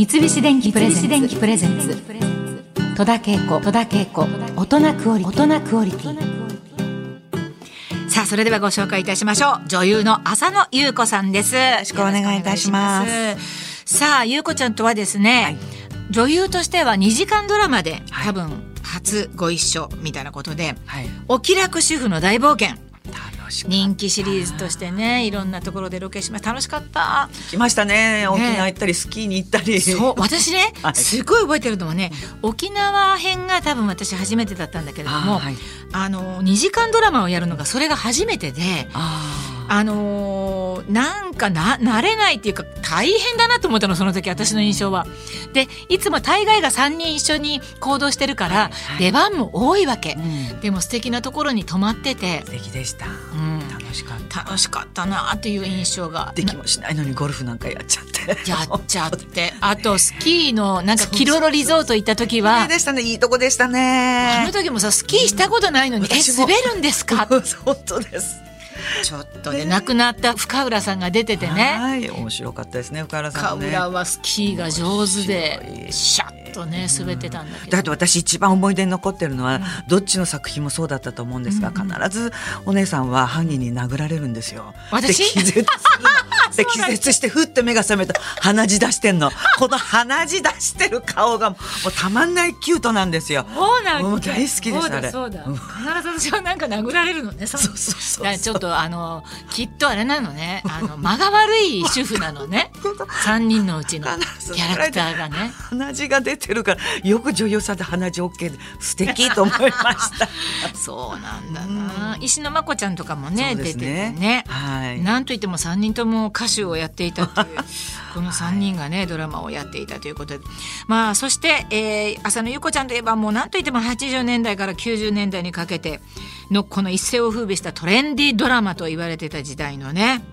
三菱電機プレゼンツ戸田恵子大人クオリティさあそれではご紹介いたしましょう。女優の浅野ゆう子さんです。よろしくお願いいたします。さあゆう子ちゃんとはですね、はい、女優としては2時間ドラマで、多分初ご一緒みたいなことで、はい、お気楽主婦の大冒険人気シリーズとしてねいろんなところでロケしま楽しかった。来ましたね。沖縄行ったり、スキーに行ったり。そう私ね、はい、すごい覚えてるのはね沖縄編が多分私初めてだったんだけれどもあ、はい、あの2時間ドラマをやるのがそれが初めてであのー、なんかな慣れないっていうか大変だなと思ったのその時私の印象は。でいつも大概が3人一緒に行動してるから、出番も多いわけ、うん、でも素敵なところに泊まってて。素敵でした、うん、楽しかった。楽しかったなっていう印象が。できもしないのにゴルフなんかやっちゃって。やっちゃって。あとスキーのなんかキロロリゾート行った時はでしたねいいとこでしたね。あの時もさスキーしたことないのに、うん、え滑るんですか？本当ですちょっとね亡くなった深浦さんが出ててね。はい面白かったですね深浦さん、ね、深浦はスキーが上手でシャッとね滑ってたんだけど、だって私一番思い出に残ってるのは、うん、どっちの作品もそうだったと思うんですが、必ずお姉さんは犯人に殴られるんですよ。私？気絶で気絶してふって目が覚めた。鼻血出してんの。この鼻血出してる顔がもうたまんないキュートなんですよ。そうなんもう大好きですあれ。そうだ必ず私はなんか殴られるのねそうそうそうちょっとあのきっとあれなのね。あの間が悪い主婦なのね。三人のうちのキャラクターがね。鼻血が出てるからよく女優さんで鼻血 OK で素敵と思いました。そうなんだな、石野真子ちゃんとかもね、ね、出ててね、はい、なんといっても三人とも歌手をやっていたという この3人がね、ドラマをやっていたということでまあそして、えー、浅野ゆう子ちゃんといえばもう何といっても80年代から90年代にかけてのこの一世を風靡したトレンディードラマと言われてた時代のね。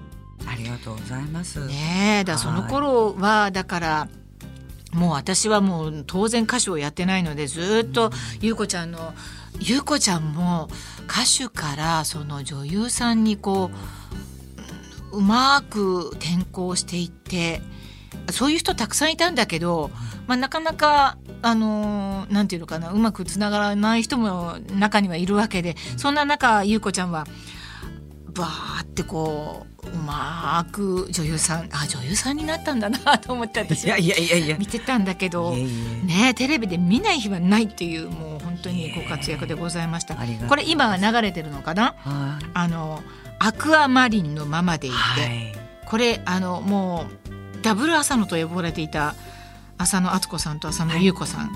ありがとうございます。ねだその頃はだからもう私はもう当然歌手をやってないのでずっと優子ちゃんの優子ちゃんも歌手からその女優さんにこううまく転校していってそういう人たくさんいたんだけど、まあ、なかなかあのなんていうのかなうまくつながらない人も中にはいるわけでそんな中優子ちゃんはバーってこううまく女優さんあ女優さんになったんだなと思って私はいやいやいや見てたんだけどねテレビで見ない日はないっていうもう本当にご活躍でございました。これ今流れてるのかな？あのアクアマリンのままでいて、はい、これあのもうダブル浅野と呼ばれていた浅野敦子さんと浅野ゆう子さん、はい、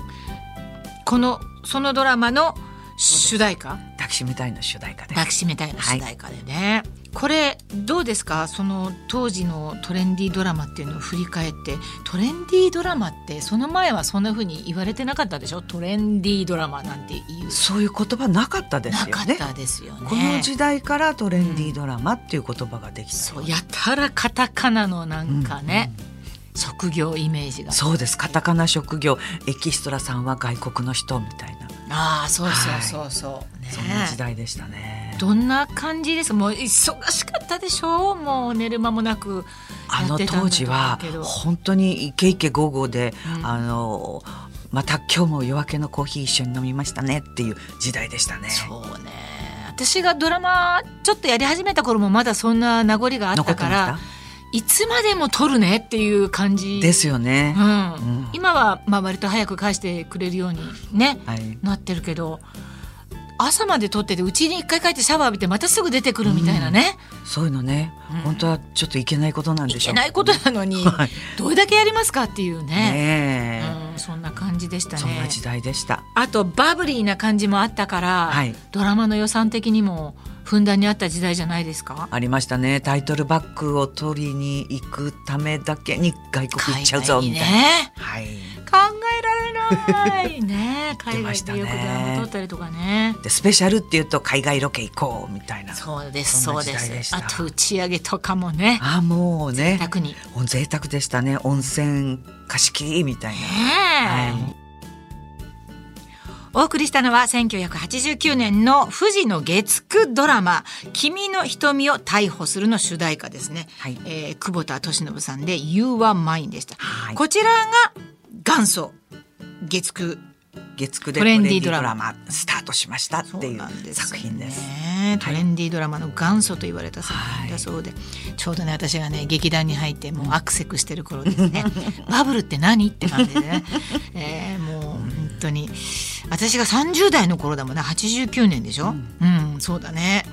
このそのドラマの主題歌。抱きしめたいの主題歌で抱きしめたいの主題歌でね、はいこれどうですか？その当時のトレンディードラマっていうのを振り返って。トレンディードラマってその前はそんなふうに言われてなかったでしょ？トレンディードラマなんていう。そういう言葉なかったですよね。なかったですよね。この時代からトレンディードラマっていう言葉ができた、そうやたらカタカナのなんかね、うんうん。職業イメージが。そうです。カタカナ職業。エキストラさんは外国の人みたいな。ああそうそうそうそう、はいね、そんな時代でしたね。どんな感じです？もう忙しかったでしょ？うもう寝る間もなくあの当時は本当にイケイケゴーゴーで、うん、あのまた今日も夜明けのコーヒー一緒に飲みましたねっていう時代でしたね。そうね。私がドラマちょっとやり始めた頃もまだそんな名残があったからいつまでも撮るねっていう感じ。ですよね、うん、うん、今はまあ割と早く返してくれるようにね、はい、なってるけど朝まで撮っててうちに一回帰ってシャワー浴びてまたすぐ出てくるみたいなね、うん、そういうのね、うん、本当はちょっといけないことなんでしょう。いけないことなのに、はい、どれだけやりますかっていうね、ね、うん、そんな感じでしたね。そんな時代でした。あとバブリーな感じもあったから、はい、ドラマの予算的にもふんだんにあった時代じゃないですか？ありましたね。タイトルバックを取りに行くためだけに外国行っちゃうぞみたいな、ね、はい、考えられない。ね 海外でよくドラマ撮ったりとかね。でスペシャルっていうと海外ロケ行こうみたいな。そうですそうです。あと打ち上げとかもね。あもうね。贅沢に。贅沢でしたね。温泉貸し切りみたいな、はい。お送りしたのは1989年の富士の月9ドラマ「君の瞳を逮捕する」の主題歌ですね、はい。えー久保田利伸さんで「You Are Mine」でした、はい。こちらが元祖月9月9でトレンディードラマ。スタートしましたっていう作品です。ねトレンディードラマの元祖と言われた作品だそうで、ちょうどね私がね劇団に入ってもうアクセクしてる頃ですね。バブルって何？って感じでね、えーもう本当に。私が30代の頃だもんね。89年でしょ？うん、そうだね。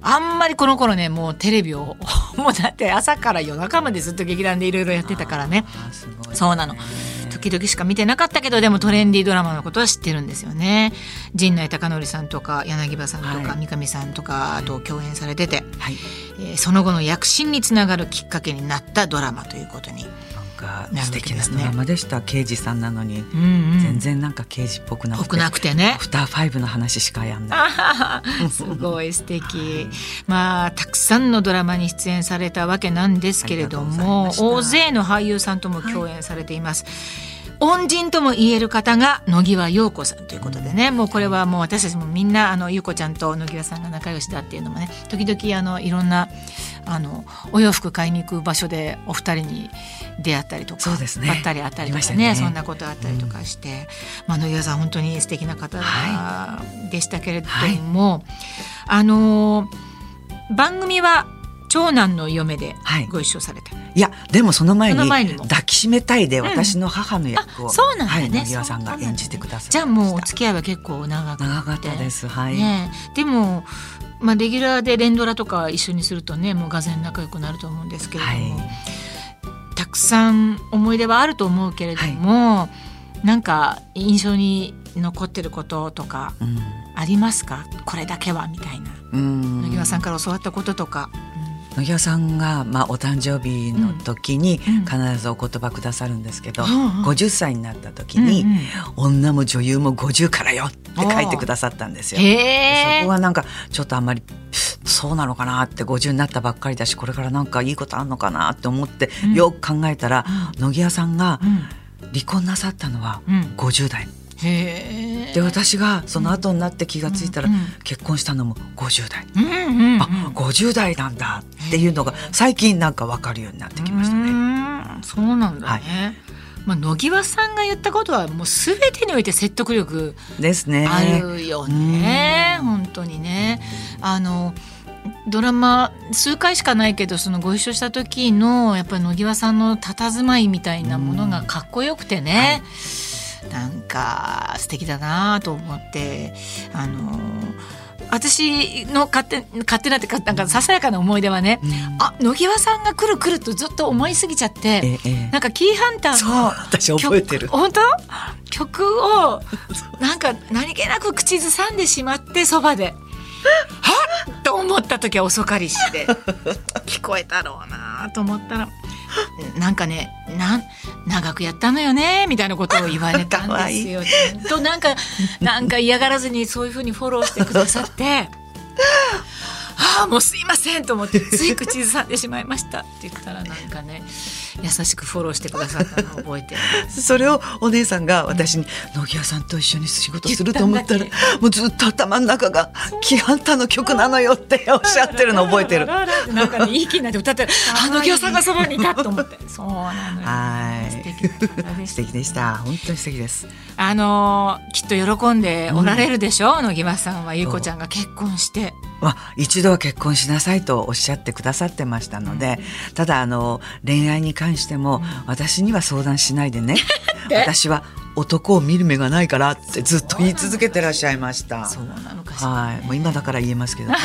あんまりこの頃ねもうテレビを もうだって朝から夜中までずっと劇団でいろいろやってたからね。あーすごいそうなの。時々しか見てなかったけどでもトレンディードラマのことは知ってるんですよね。陣内孝則さんとか柳葉さんとか、はい三上さんとかと共演されてて、はい。えーその後の躍進につながるきっかけになったドラマということに。なんかなる素敵なドラマでした。刑事さんなのに、うんうん、全然なんか刑事っぽくなくて。なくてねア。フターファイブの話しかやんない。すごい素敵。まあたくさんのドラマに出演されたわけなんですけれども大勢の俳優さんとも共演されています。恩人とも言える方が野際陽子さんということでね、もうこれはもう私たちもみんなあの優子ちゃんと野際さんが仲良しだっていうのもね。時々あのいろんなあのお洋服買いに行く場所でお二人に出会ったりとかそうですね。ばったり会ったりとかね。ね。そんなことあったりとかして、まあ、野際さん本当に素敵な方はでしたけれども、あの番組は長男の嫁ではい。ご一緒された、いやでもその前にその前にも。抱きしめたいで私の母の役を、あそうなんだ。ねはい、さんが演じてください。じゃあもうお付き合いは結構長長かったです。はい。ね。えでも、まあ、レギュラーで連ドラとか一緒にするとねもうがぜん仲良くなると思うんですけれども、はい。たくさん思い出はあると思うけれども、なんか印象に残ってることとかうん。ありますか？これだけはみたいな。うん。野際さんから教わったこととか。野際さんが、まあ、お誕生日の時にうん必ずお言葉くださるんですけど、うんうん50歳になった時に、うんうん。女も女優も50からよって書いてくださったんですよ。そこはなんかちょっとあんまりそうなのかなって50になったばっかりだしこれからなんかいいことあんのかなって思って、うん。よく考えたら、野際さんがうん。離婚なさったのはうん。50代、で私がその後になって気がついたら、うん。うん。結婚したのも50代、うんうんうん。あ50代なんだっていうのが最近なんか分かるようになってきましたね。うそうなんだね。まあ野際さんが言ったことはもうすべてにおいて説得力ですね。あるよね、本当にね。あのドラマ数回しかないけどそのご一緒した時のやっぱり野際さんの佇まいみたいなものがかっこよくてね、なんか素敵だなと思ってあの私の勝手勝手なってなんかささやかな思い出はね、あ野際さんが来る来るとずっと思いすぎちゃって、ええなんかキーハンターそうの私覚えてる。曲本当？曲をなんか何気なく口ずさんでしまってそばで。はっ？と思った時は遅かりしで聞こえたろうなと思ったら なんかねなん長くやったのよねみたいなことを言われたんですよ。となんかなんか嫌がらずにそういうふうにフォローしてくださって。ああもうすいませんと思ってつい口ずさんでしまいました。って言ったらなんかね優しくフォローしてくださったのを覚えて。る それをお姉さんが私に「野際さんと一緒に仕事すると思ったらもうずっと頭の中が「キハンタの曲なのよ」っておっしゃってるの覚えてる。なんかねいい気になって歌って あの業さんがそばにいたと思って。そうなのよ。はい。素敵でした。本当に素敵です。あのーきっと喜んでおられるでしょう、野際さんは。ゆうこちゃんが結婚してまあ、一度は結婚しなさいとおっしゃってくださってましたので、ただあの恋愛に関しても、私には相談しないでね。で？私は男を見る目がないからってずっと言い続けてらっしゃいました。そうなのかしら、はい、もう今だから言えますけどね。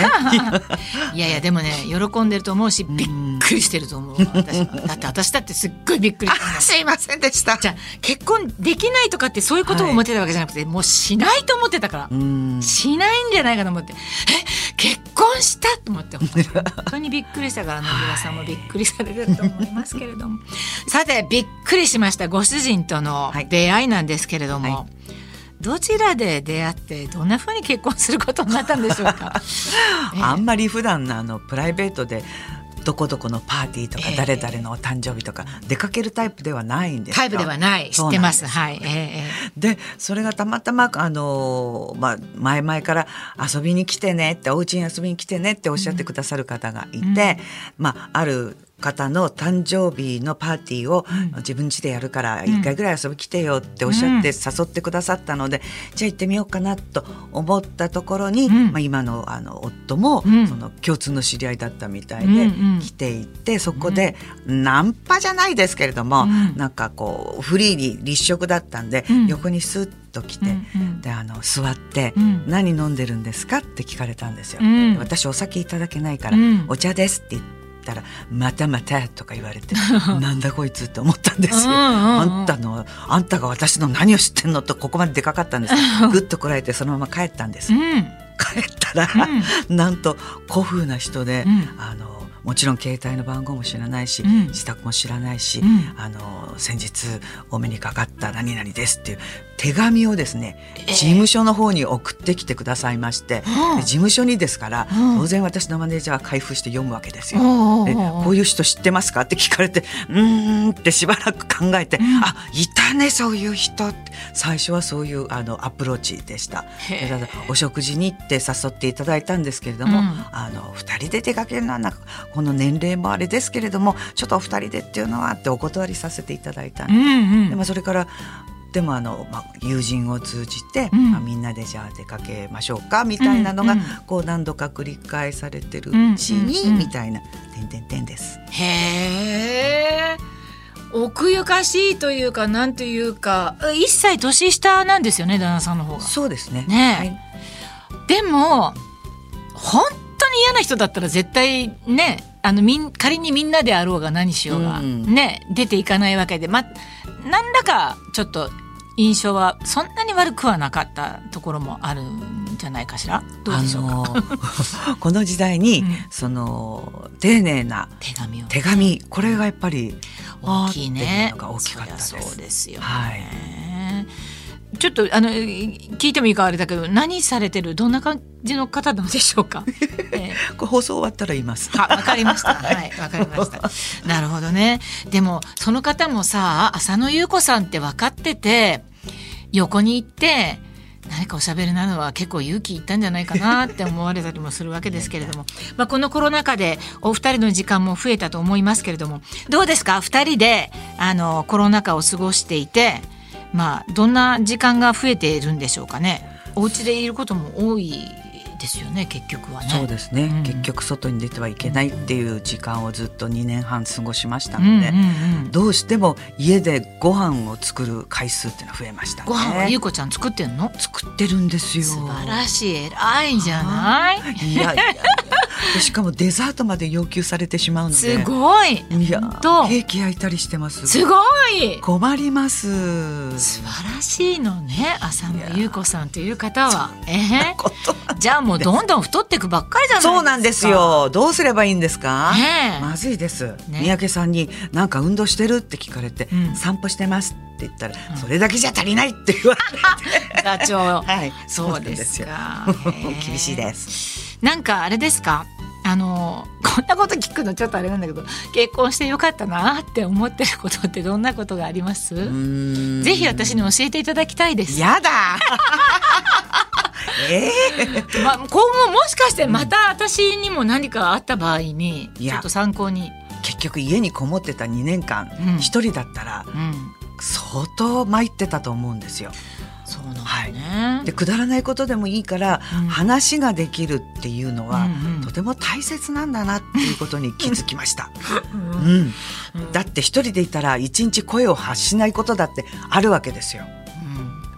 いやいやでもね喜んでると思うしびっくりしてると思う 私は。だって私だってすっごいびっくり。すいませんでした。じゃあ結婚できないとかってそういうことを思ってたわけじゃなくて、もうしないと思ってたから、うん。しないんじゃないかと思って。え結婚したと思って本当にびっくりしたから野際さんもびっくりされると思いますけれども、さてびっくりしましたご主人とのはい。出会いなんですけれども、はどちらで出会ってどんな風に結婚することになったんでしょうか？ええ。あんまり普段のあのプライベートでどこどこのパーティーとか、誰々のお誕生日とか出かけるタイプではないんですタイプではない。知ってます。はい、えー、でそれがたまたまあの、まあ、前々から遊びに来てねってお家に遊びに来てねっておっしゃってくださる方がいて、うん、まあある方の誕生日のパーティーを自分家でやるから一回ぐらい遊び来てよっておっしゃって誘ってくださったので、じゃあ行ってみようかなと思ったところに、まあ、今のあの夫もその共通の知り合いだったみたいで来ていてそこでナンパじゃないですけれども、なんかこうフリーに立食だったんで、横にスッと来て、であの座って、何飲んでるんですか?」って聞かれたんですよ。私お酒いただけないから、お茶です」って言ってたら「またまた」とか言われて なんだこいつって思ったんですよ。あんたのあんたが私の何を知ってんのとここまででかかったんです。ぐっとこらえてそのまま帰ったんです。うん、帰ったら、うん、なんと古風な人で、うん、あのもちろん携帯の番号も知らないし、うん、自宅も知らないし、うん、あの先日お目にかかった何々ですっていう手紙をですね、事務所の方に送ってきてくださいまして、えー、事務所にですから、当然私のマネージャーは開封して読むわけですよ。でこういう人知ってますか？って聞かれて うーんってしばらく考えて、うん、あいたねそういう人って。最初はそういうあのアプローチでした。お食事に行って誘っていただいたんですけれども、うん、あの2人で出かけるのはなんかこの年齢もあれですけれどもちょっとお二人でっていうのはってお断りさせていただいたんで,、うんうん、でまあ、それからでもあの、まあ、友人を通じて、うん、まあ、みんなでじゃあ出かけましょうかみたいなのが、こう何度か繰り返されてるうちに、みたいな点点点です。へえ。奥ゆかしいというかなんというか一歳年下なんですよね旦那さんの方が。そうですね。ね、はい、でも本当に嫌な人だったら絶対ねあのみん仮にみんなであろうが何しようが、うん、ね出ていかないわけでまなんだかちょっと印象はそんなに悪くはなかったところもあるんじゃないかしら？どうでしょうか、あのー、この時代に、うん、その丁寧な手紙を手紙。これがやっぱり大きいね。大きかったです。そうですよ、ね、はいちょっとあの聞いてもいいかあれだけど何されてる？どんな感じの方なのでしょうか？えー、放送終わったら言います。わかりました。はいわかりました。なるほどね。でもその方もさ浅野ゆう子さんって分かってて横に行って。何かおしゃべりなのは結構勇気いったんじゃないかなって思われたりもするわけですけれどもまあこのコロナ禍でお二人の時間も増えたと思いますけれどもどうですか？二人であのコロナ禍を過ごしていてまあどんな時間が増えているんでしょうかね。お家でいることも多いですよね結局はね。そうですね、うん、結局外に出てはいけないっていう時間をずっと2年半過ごしましたので、うんうんうん、どうしても家でご飯を作る回数っていうのは増えましたね。ご飯はゆうこちゃん作ってんの？作ってるんですよ。素晴らしい偉いじゃない。いやいやしかもデザートまで要求されてしまうので。すごい。いやとケーキ焼いたりしてます。すごい。困ります。素晴らしいのね浅野ゆう子さんという方は。えー、じゃあもうどんどん太っていくばっかりじゃないですか。そうなんですよ。どうすればいいんですか？ねまずいです。ね、三宅さんになんか運動してるって聞かれて、うん、散歩してますって言ったら、うん、それだけじゃ足りないって言われて。はい。そうですか。厳しいです。なんかあれですか？あのこんなこと聞くのちょっとあれなんだけど結婚してよかったなって思ってることってどんなことがあります？ぜひ私に教えていただきたいです。やだ えー、まあ、今後もしかしてまた私にも何かあった場合にちょっと参考に。結局家にこもってた2年間一、うん、人だったら、うん、相当参ってたと思うんですよ。そうなんね、はい、でくだらないことでもいいから、うん、話ができるっていうのは、うんうん、とても大切なんだなっていうことに気づきました。うん、だって一人でいたら一日声を発しないことだってあるわけですよ。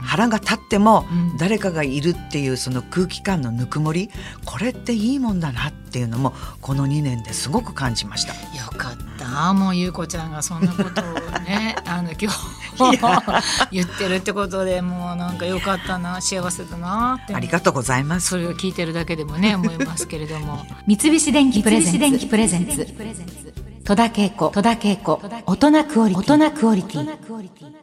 腹が立っても誰かがいるっていうその空気感のぬくもりこれっていいもんだなっていうのもこの2年ですごく感じました。よかった。もうゆうこちゃんがそんなことをね あの今日 言ってるってことでもうなんかよかったな幸せだなってありがとうございます。それを聞いてるだけでもね思いますけれども。三菱電機プレゼンツ。戸田恵子戸田恵子。大人クオリティ